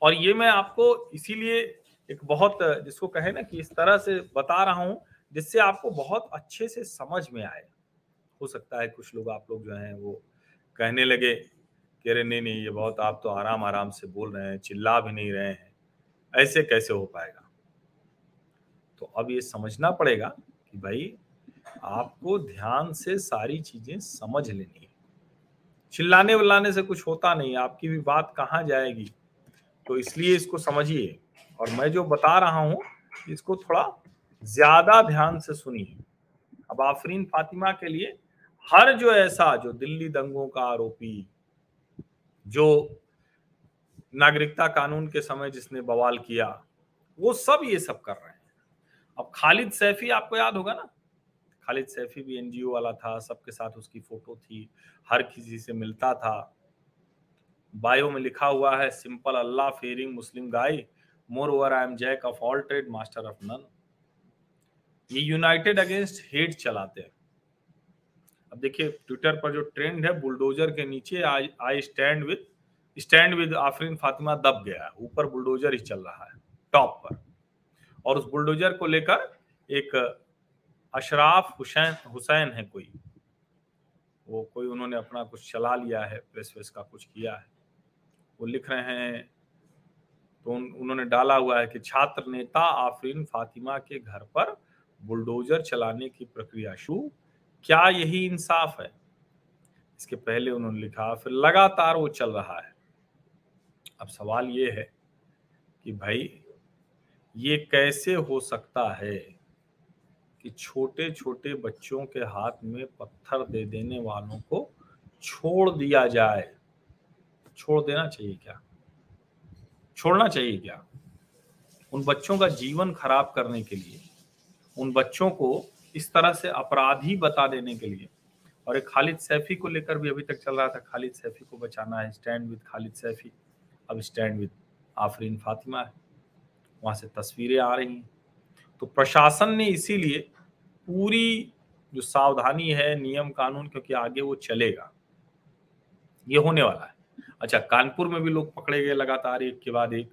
और ये मैं आपको इसीलिए एक बहुत, जिसको कहे ना कि इस तरह से बता रहा हूँ, जिससे आपको बहुत अच्छे से समझ में आए। हो सकता है कुछ लोग आप लोग जो हैं वो कहने लगे कि अरे नहीं नहीं, ये बहुत, आप तो आराम आराम से बोल रहे हैं, चिल्ला भी नहीं रहे हैं। ऐसे कैसे हो पाएगा? तो अब ये समझना पड़ेगा कि भाई, आपको ध्यान से सारी चीज़ें समझ लेनी है। चिल्लाने विल्लाने से कुछ होता नहीं, आपकी भी बात कहाँ जाएगी? तो इसलिए इसको समझिए। और मैं जो बता रहा हूँ, इसको थोड़ा ज़्यादा ध्यान से सुनिए। अब आफरीन फातिमा के लिए हर जो ऐसा जो दिल्ली दंगों का आरोपी, जो नागरिकता कानून के समय जिसने बवाल किया, वो सब ये सब कर रहे हैं। अब खालिद सैफी, आपको याद होगा ना? खालिद सैफी भी एनजीओ वाला था, सबके साथ उसकी फ़ोटो थी, हर किसी से मिलता था। बायो में लिखा हुआ है, simple Allah fearing Muslim guy moreover I am jack of all trade master of none ये यूनाइटेड अगेंस्ट हेट चलाते हैं। अब देखिए ट्विटर पर जो ट्रेंड है बुलडोजर के नीचे I stand with stand with Afreen Fatima दब गया है। ऊपर बुलडोजर ही चल रहा है टॉप पर। और उस बुलडोजर को लेकर एक अशराफ हुसैन हुसैन है कोई। वो कोई उन्होंने अपना कुछ चला लिया है प्रेस वेस का कुछ किया है। वो लिख रहे हैं तो उन, उन्होंने डाला हुआ है कि छात्र नेता आफरीन फातिमा के घर पर बुलडोजर चलाने की प्रक्रिया शुरू। क्या यही इंसाफ है? इसके पहले उन्होंने लिखा फिर लगातार वो चल रहा है। अब सवाल ये है कि भाई ये कैसे हो सकता है कि छोटे छोटे बच्चों के हाथ में पत्थर दे देने वालों को छोड़ दिया जाए? छोड़ देना चाहिए क्या? छोड़ना चाहिए क्या? उन बच्चों का जीवन खराब करने के लिए, उन बच्चों को इस तरह से अपराधी बता देने के लिए। और एक खालिद सैफी को लेकर भी अभी तक चल रहा था, खालिद सैफी को बचाना है स्टैंड विद खालिद सैफी। अब स्टैंड विद आफरीन फातिमा है, वहाँ से तस्वीरें आ रही हैं। तो प्रशासन ने इसीलिए पूरी जो सावधानी है, नियम कानून, क्योंकि आगे वो चलेगा। ये होने वाला है। अच्छा कानपुर में भी लोग पकड़े गए लगातार एक के बाद एक।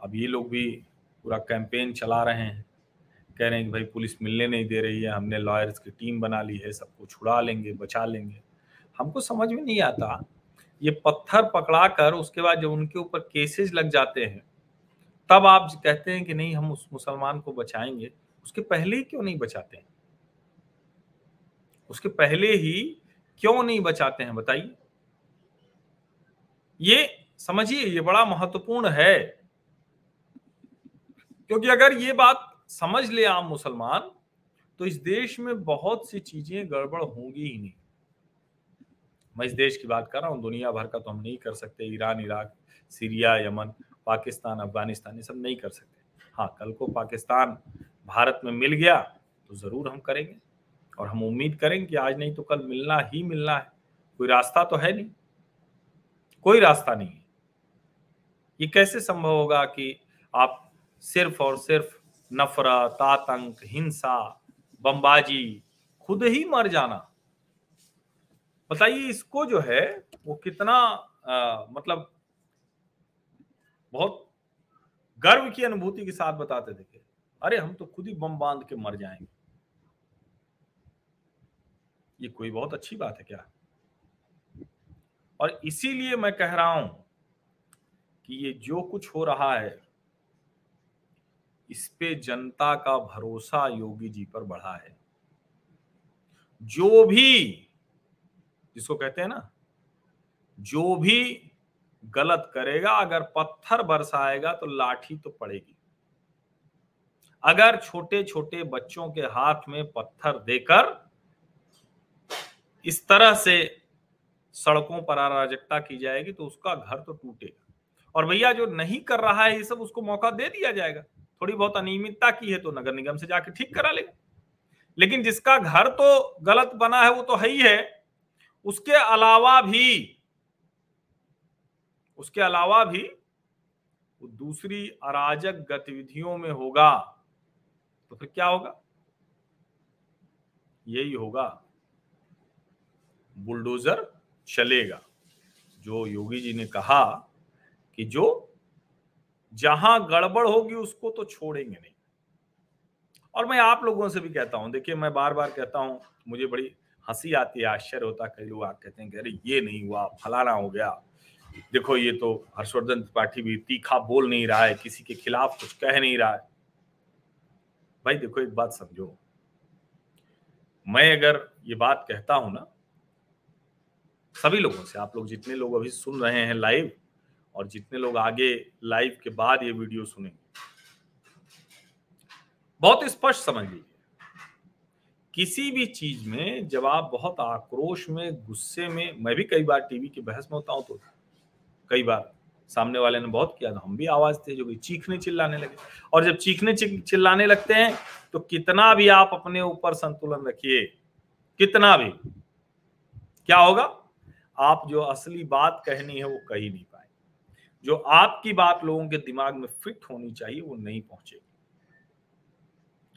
अब ये लोग भी पूरा कैंपेन चला रहे हैं। कह रहे हैं कि भाई, पुलिस मिलने नहीं दे रही है, हमने लॉयर्स की टीम बना ली है, सबको छुड़ा लेंगे, बचा लेंगे। हमको समझ में नहीं आता, ये पत्थर पकड़ा कर उसके बाद जब उनके ऊपर केसेस लग जाते हैं, तब आप कहते हैं कि नहीं, हम उस मुसलमान को बचाएँगे। उसके पहले ही क्यों नहीं बचाते हैं? उसके पहले ही क्यों नहीं बचाते हैं, बताइए। ये समझिए, ये बड़ा महत्वपूर्ण है। क्योंकि अगर ये बात समझ ले आम मुसलमान तो इस देश में बहुत सी चीज़ें गड़बड़ होंगी ही नहीं। मैं इस देश की बात कर रहा हूँ, दुनिया भर का तो हम नहीं कर सकते, Iran, Iraq, Syria, Yemen, Pakistan, Afghanistan, ये सब नहीं कर सकते। हाँ कल को पाकिस्तान भारत में मिल गया तो ज़रूर हम करेंगे। और हम उम्मीद करेंगे कि आज नहीं तो कल मिलना ही मिलना है। कोई रास्ता तो है नहीं। कोई रास्ता नहीं है। ये कैसे संभव होगा कि आप सिर्फ़ और सिर्फ़ नफरत आतंक हिंसा बमबाजी खुद ही मर जाना? बताइए इसको जो है वो कितना आ, मतलब बहुत गर्व की अनुभूति के साथ बताते थे अरे हम तो खुद ही बम बाँध के मर जाएँगे। ये कोई बहुत अच्छी बात है क्या? और इसीलिए मैं कह रहा हूँ कि ये जो कुछ हो रहा है, इस पे जनता का भरोसा योगी जी पर बढ़ा है। जो भी, जिसको कहते हैं ना, जो भी गलत करेगा, अगर पत्थर बरसाएगा तो लाठी तो पड़ेगी। अगर छोटे छोटे बच्चों के हाथ में पत्थर देकर इस तरह से सड़कों पर अराजकता की जाएगी तो उसका घर तो टूटेगा। और भैया, जो नहीं कर रहा है, ये सब उसको मौका दे दिया जाएगा। थोड़ी बहुत अनियमितता की है तो नगर निगम से जाके ठीक करा लेगा। लेकिन जिसका घर तो गलत बना है, वो तो है ही है। उसके अलावा भी, उसके अलावा भी वो दूसरी अराजक गतिविधियों में होगा तो फिर क्या होगा? यही होगा। बुलडोजर चलेगा। जो योगी जी ने कहा कि जो जहाँ गड़बड़ होगी उसको तो छोड़ेंगे नहीं। और मैं आप लोगों से भी कहता हूँ, देखिए मैं बार बार कहता हूँ, मुझे बड़ी हँसी आती है, आश्चर्य होता कई लोग आप कहते हैं कि अरे ये नहीं हुआ, फलाना हो गया। देखो ये तो हर्षवर्धन त्रिपाठी भी तीखा बोल नहीं रहा है, किसी के खिलाफ कुछ कह नहीं रहा है। भाई देखो एक बात समझो। मैं अगर ये बात कहता हूँ ना सभी लोगों से। आप लोग जितने लोग अभी सुन रहे हैं लाइव और जितने लोग आगे लाइव के बाद ये वीडियो सुनेंगे, बहुत स्पष्ट समझ लीजिए। किसी भी चीज़ में जब आप बहुत आक्रोश में, गुस्से में, मैं भी कई बार टीवी की बहस में होता हूँ तो कई बार सामने वाले ने बहुत किया था हम भी आवाज़ थे जो कि चीखने चिल्लाने लगे। और जब चीखने चिल्लाने लगते हैं तो कितना भी आप अपने ऊपर संतुलन रखिए, कितना भी। क्या होगा? आप जो असली बात कहनी है, वो कह ही नहीं पाए जो आपकी बात लोगों के दिमाग में फिट होनी चाहिए, वो नहीं पहुंचेगी।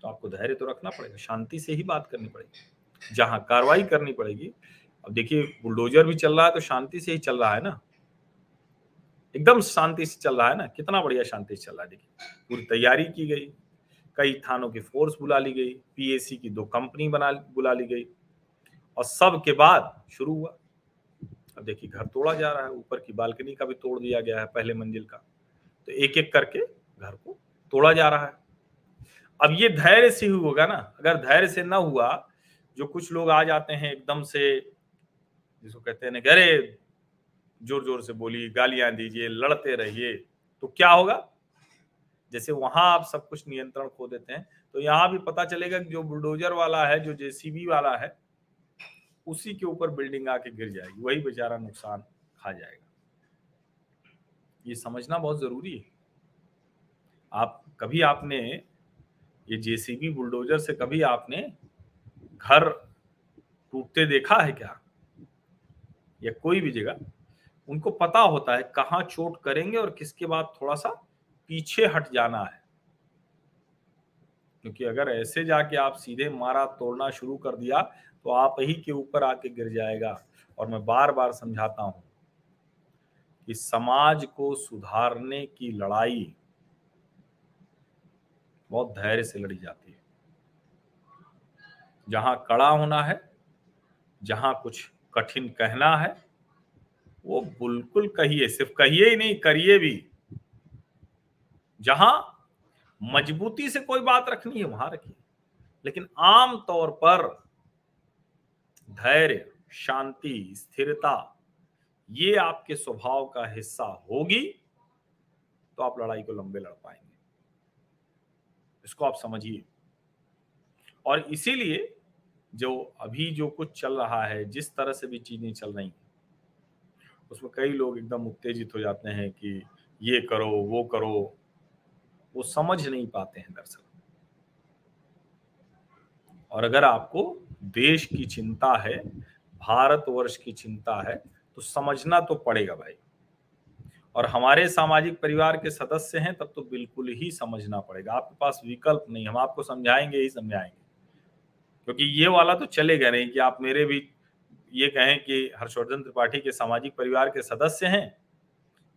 तो आपको धैर्य तो रखना पड़ेगा, शांति से ही बात करनी पड़ेगी। जहाँ कार्रवाई करनी पड़ेगी, अब देखिए, बुलडोजर भी चल रहा है तो शांति से ही चल रहा है ना? एकदम शांति से चल रहा है ना? कितना बढ़िया शांति से चल रहा है, देखिए। पूरी तैयारी की गई, कई थानों की फोर्स बुला ली गई, पीएसी की दो कंपनी बना, बुला ली गई, और सब के बाद शुरू हुआ। अब देखिए, घर तोड़ा जा रहा है, ऊपर की बालकनी का भी तोड़ दिया गया है, पहले मंजिल का। तो एक एक करके घर को तोड़ा जा रहा है। अब ये धैर्य से ही होगा ना। अगर धैर्य से ना हुआ, जो कुछ लोग आ जाते हैं एकदम से, जिसको कहते हैं घरे ज़ोर ज़ोर से बोली गालियाँ दीजिए, लड़ते रहिए तो क्या होगा? जैसे वहाँ आप सब कुछ नियंत्रण खो देते हैं तो यहाँ भी पता चलेगा कि जो बुलडोजर वाला है, जो जेसीबी वाला है उसी के ऊपर बिल्डिंग आके गिर जाएगी, वही बेचारा नुकसान खा जाएगा। ये समझना बहुत ज़रूरी है। आप, कभी आपने, ये जेसीबी बुलडोजर से कभी आपने घर टूटते देखा है क्या? या कोई भी जगह? उनको पता होता है कहाँ चोट करेंगे और किसके बाद थोड़ा सा पीछे हट जाना है। क्योंकि अगर ऐसे जाके आप सीधे मारा तोड़ना शुरू कर दिया तो आप ही के ऊपर आके गिर जाएगा। और मैं बार बार समझाता हूँ कि समाज को सुधारने की लड़ाई बहुत धैर्य से लड़ी जाती है। जहाँ कड़ा होना है, जहाँ कुछ कठिन कहना है, वो बिल्कुल कहिए, सिर्फ़ कहिए ही नहीं, करिए भी। जहाँ मजबूती से कोई बात रखनी है, वहाँ रखिए। लेकिन आम तौर पर धैर्य, शांति, स्थिरता, ये आपके स्वभाव का हिस्सा होगी तो आप लड़ाई को लंबे लड़ पाएँगे। इसको आप समझिए। और इसीलिए जो अभी जो कुछ चल रहा है, जिस तरह से भी चीज़ें चल रही हैं, उसमें कई लोग एकदम उत्तेजित हो जाते हैं कि ये करो, वो करो, वो समझ नहीं पाते हैं दरअसल। और अगर आपको देश की चिंता है, भारतवर्ष की चिंता है तो समझना तो पड़ेगा भाई। और हमारे सामाजिक परिवार के सदस्य हैं, तब तो बिल्कुल ही समझना पड़ेगा। आपके पास विकल्प नहीं, हम आपको समझाएँगे ही समझाएँगे। क्योंकि ये वाला तो चलेगा नहीं कि आप मेरे भी ये कहें कि हर्षवर्धन त्रिपाठी के सामाजिक परिवार के सदस्य हैं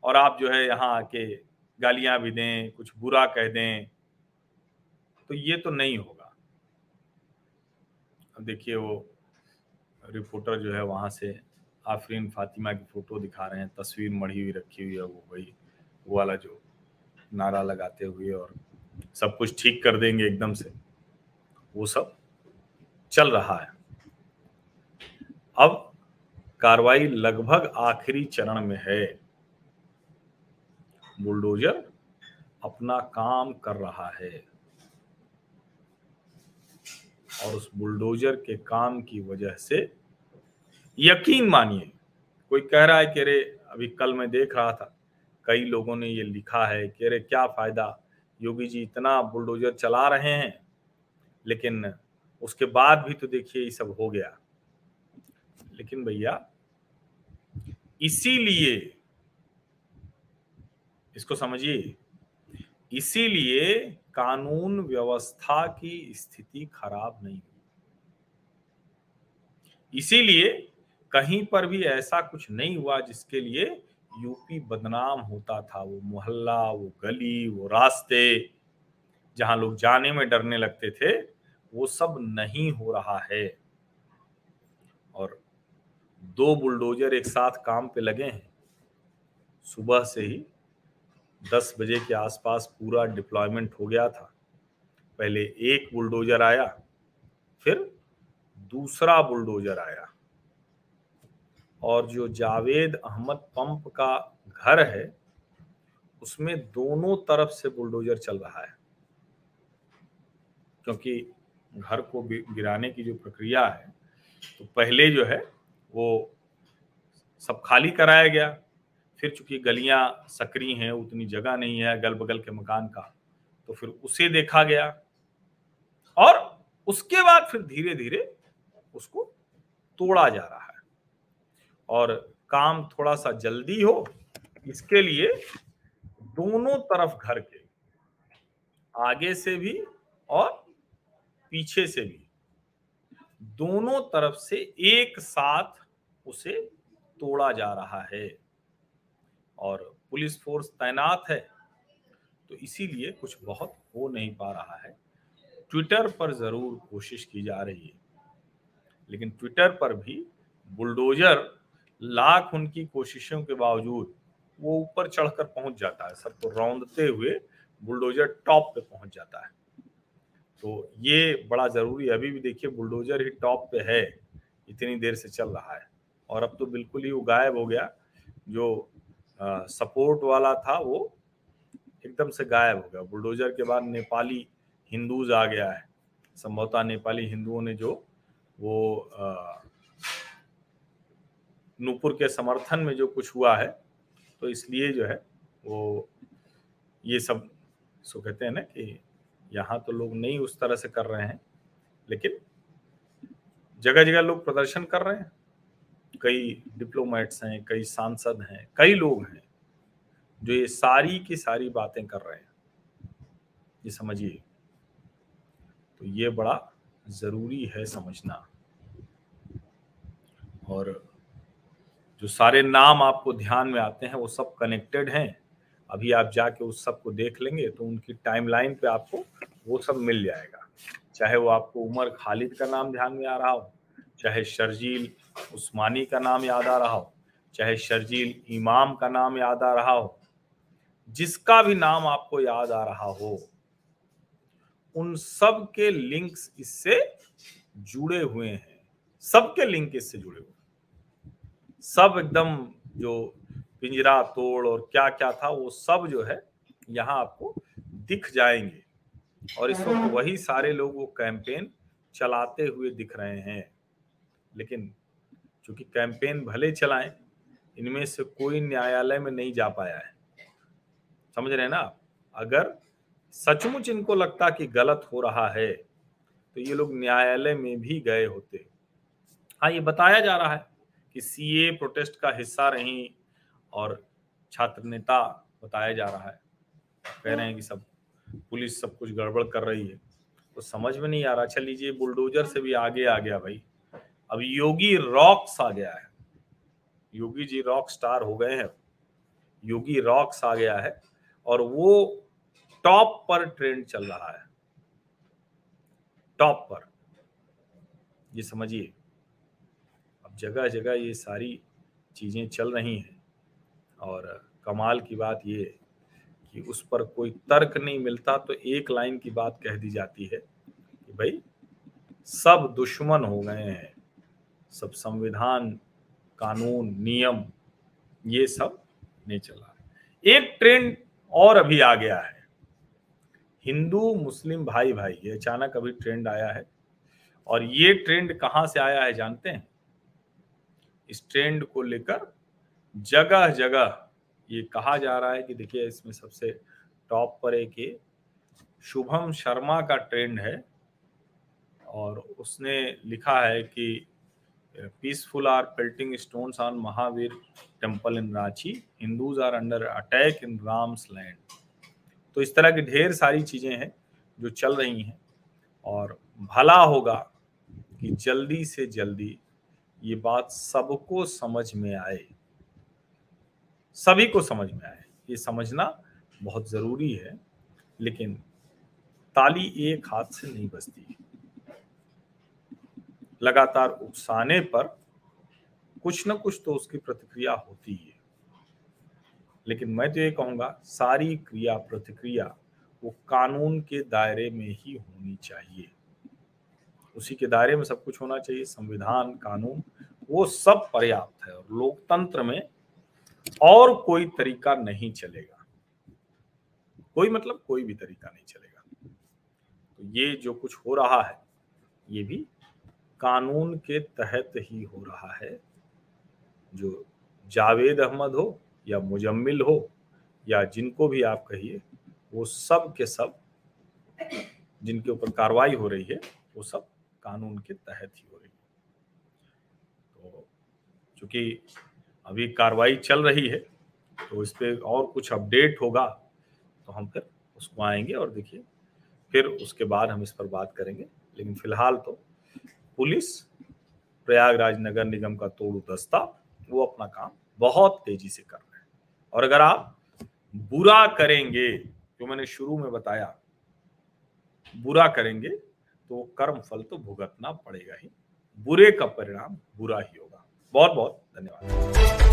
और आप जो है यहाँ आके गालियाँ भी दें, कुछ बुरा कह दें तो ये तो नहीं होगा। देखिए वो रिपोर्टर जो है वहाँ से आफरीन फातिमा की फ़ोटो दिखा रहे हैं। तस्वीर मढ़ी हुई रखी हुई है वो वही वो वाला जो नारा लगाते हुए और सब कुछ ठीक कर देंगे एकदम से। वो सब चल रहा है। अब कार्रवाई लगभग आखिरी चरण में है। बुलडोजर अपना काम कर रहा है। और उस बुलडोजर के काम की वजह से यकीन मानिए, कोई कह रहा है कि अरे, अभी कल मैं देख रहा था। कई लोगों ने ये लिखा है कि अरे, क्या फ़ायदा? योगी जी इतना बुलडोजर चला रहे हैं। लेकिन उसके बाद भी तो देखिए, ये सब हो गया। लेकिन भैया, इसीलिए, इसको समझिए, इसीलिए कानून व्यवस्था की स्थिति खराब नहीं हुई। इसीलिए कहीं पर भी ऐसा कुछ नहीं हुआ जिसके लिए यूपी बदनाम होता था, वो मोहल्ला, वो गली, वो रास्ते, जहाँ लोग जाने में डरने लगते थे, वो सब नहीं हो रहा है। और दो बुलडोजर एक साथ काम पे लगे हैं। सुबह से ही दस बजे के आसपास पूरा डिप्लॉयमेंट हो गया था। पहले एक बुलडोजर आया, फिर दूसरा बुलडोजर आया। और जो जावेद अहमद पंप का घर है, उसमें दोनों तरफ़ से बुलडोजर चल रहा है। क्योंकि घर को गिराने की जो प्रक्रिया है तो पहले जो है, वो सब खाली कराया गया। फिर चूँकि गलियाँ सक्रिय हैं, उतनी जगह नहीं है अगल बगल के मकान का तो फिर उसे देखा गया और उसके बाद फिर धीरे धीरे उसको तोड़ा जा रहा है। और काम थोड़ा सा जल्दी हो, इसके लिए दोनों तरफ़ घर के, आगे से भी और पीछे से भी, दोनों तरफ़ से एक साथ उसे तोड़ा जा रहा है। और पुलिस फोर्स तैनात है तो इसीलिए कुछ बहुत हो नहीं पा रहा है। ट्विटर पर ज़रूर कोशिश की जा रही है, लेकिन ट्विटर पर भी बुलडोजर लाख उनकी कोशिशों के बावजूद वो ऊपर चढ़कर पहुँच जाता है सबको रौंदते हुए बुलडोजर टॉप पे पहुँच जाता है। तो ये बड़ा ज़रूरी है, अभी भी देखिए बुलडोजर ही टॉप पे है, इतनी देर से चल रहा है, और अब तो बिल्कुल ही वो गायब हो गया, जो सपोर्ट वाला था वो, एकदम से गायब हो गया। बुलडोजर के बाद नेपाली हिंदूज आ गया है। संभवतः नेपाली हिंदुओं ने जो वो नूपुर के समर्थन में जो कुछ हुआ है तो इसलिए जो है वो ये सब, सो कहते हैं ना कि यहाँ तो लोग नहीं उस तरह से कर रहे हैं, लेकिन जगह जगह लोग प्रदर्शन कर रहे हैं। कई डिप्लोमेट्स हैं, कई सांसद हैं, कई लोग हैं जो ये सारी की सारी बातें कर रहे हैं। ये समझिए। तो ये बड़ा ज़रूरी है समझना। और जो सारे नाम आपको ध्यान में आते हैं, वो सब कनेक्टेड हैं। अभी आप जाके उस सबको देख लेंगे तो उनकी टाइमलाइन पे आपको वो सब मिल जाएगा। चाहे वो आपको उमर खालिद का नाम ध्यान में आ रहा हो, चाहे शर्जील उस्मानी का नाम याद आ रहा हो, चाहे शर्जील इमाम का नाम याद आ रहा हो, जिसका भी नाम आपको याद आ रहा हो, उन सब के लिंक्स इससे जुड़े हुए हैं। सबके लिंक इससे जुड़े हुए सब एकदम जो पिंजरा तोड़ और क्या क्या था, वो सब जो है यहाँ आपको दिख जाएँगे। और इस वक्त वही सारे लोग वो कैंपेन चलाते हुए दिख रहे हैं। लेकिन चूँकि कैंपेन भले चलाएँ, इनमें से कोई न्यायालय में नहीं जा पाया है। समझ रहे हैं ना अगर सचमुच इनको लगता कि गलत हो रहा है तो ये लोग न्यायालय में भी गए होते। हाँ ये बताया जा रहा है कि सीए प्रोटेस्ट का हिस्सा रही और छात्र नेता बताया जा रहा है। कह रहे हैं कि सब, पुलिस सब कुछ गड़बड़ कर रही है। तो समझ में नहीं आ रहा। अच्छा लीजिए, बुलडोजर से भी आगे आ गया भाई। अब योगी रॉक्स आ गया है। योगी जी रॉक स्टार हो गए हैं। योगी रॉक्स आ गया है और वो टॉप पर ट्रेंड चल रहा है। टॉप पर। ये समझिए। अब जगह जगह ये सारी चीज़ें चल रही हैं और कमाल की बात ये कि उस पर कोई तर्क नहीं मिलता तो एक लाइन की बात कह दी जाती है कि भाई सब दुश्मन हो गए हैं। सब संविधान, कानून, नियम, ये सब नहीं चला। एक ट्रेंड और अभी आ गया है। हिंदू, मुस्लिम भाई भाई ये अचानक अभी ट्रेंड आया है। और ये ट्रेंड कहाँ से आया है जानते हैं? इस ट्रेंड को लेकर जगह जगह ये कहा जा रहा है कि देखिए इसमें सबसे टॉप पर एक ये शुभम शर्मा का ट्रेंड है। और उसने लिखा है कि peaceful are pelting stones on Mahavir temple in Ranchi Hindus are under attack in Ram's land तो इस तरह की ढेर सारी चीज़ें हैं जो चल रही हैं। और भला होगा कि जल्दी से जल्दी ये बात सबको समझ में आए। सभी को समझ में आए। ये समझना बहुत ज़रूरी है, लेकिन ताली एक हाथ से नहीं बजती। लगातार उकसाने पर कुछ न कुछ तो उसकी प्रतिक्रिया होती है लेकिन मैं तो ये कहूँगा, सारी क्रिया प्रतिक्रिया वो कानून के दायरे में ही होनी चाहिए। उसी के दायरे में सब कुछ होना चाहिए, संविधान, कानून, वो सब पर्याप्त है और लोकतंत्र में और कोई तरीका नहीं चलेगा। कोई मतलब कोई भी तरीका नहीं चलेगा। तो ये जो कुछ हो रहा है, ये भी कानून के तहत ही हो रहा है। जो जावेद अहमद हो या मुजम्मिल हो या जिनको भी आप कहिए, वो सब के सब जिनके ऊपर कार्रवाई हो रही है, वो सब कानून के तहत ही हो रही है। तो चूँकि अभी कार्रवाई चल रही है तो इस पर और कुछ अपडेट होगा तो हम फिर उसको आएँगे और देखिए, फिर उसके बाद हम इस पर बात करेंगे। लेकिन फ़िलहाल तो पुलिस, प्रयागराज नगर निगम का तोड़ू दस्ता, वो अपना काम बहुत तेज़ी से कर रहे हैं। और अगर आप बुरा करेंगे, जो मैंने शुरू में बताया, बुरा करेंगे तो कर्म फल तो भुगतना पड़ेगा ही। बुरे का परिणाम बुरा ही होगा। बहुत बहुत धन्यवाद।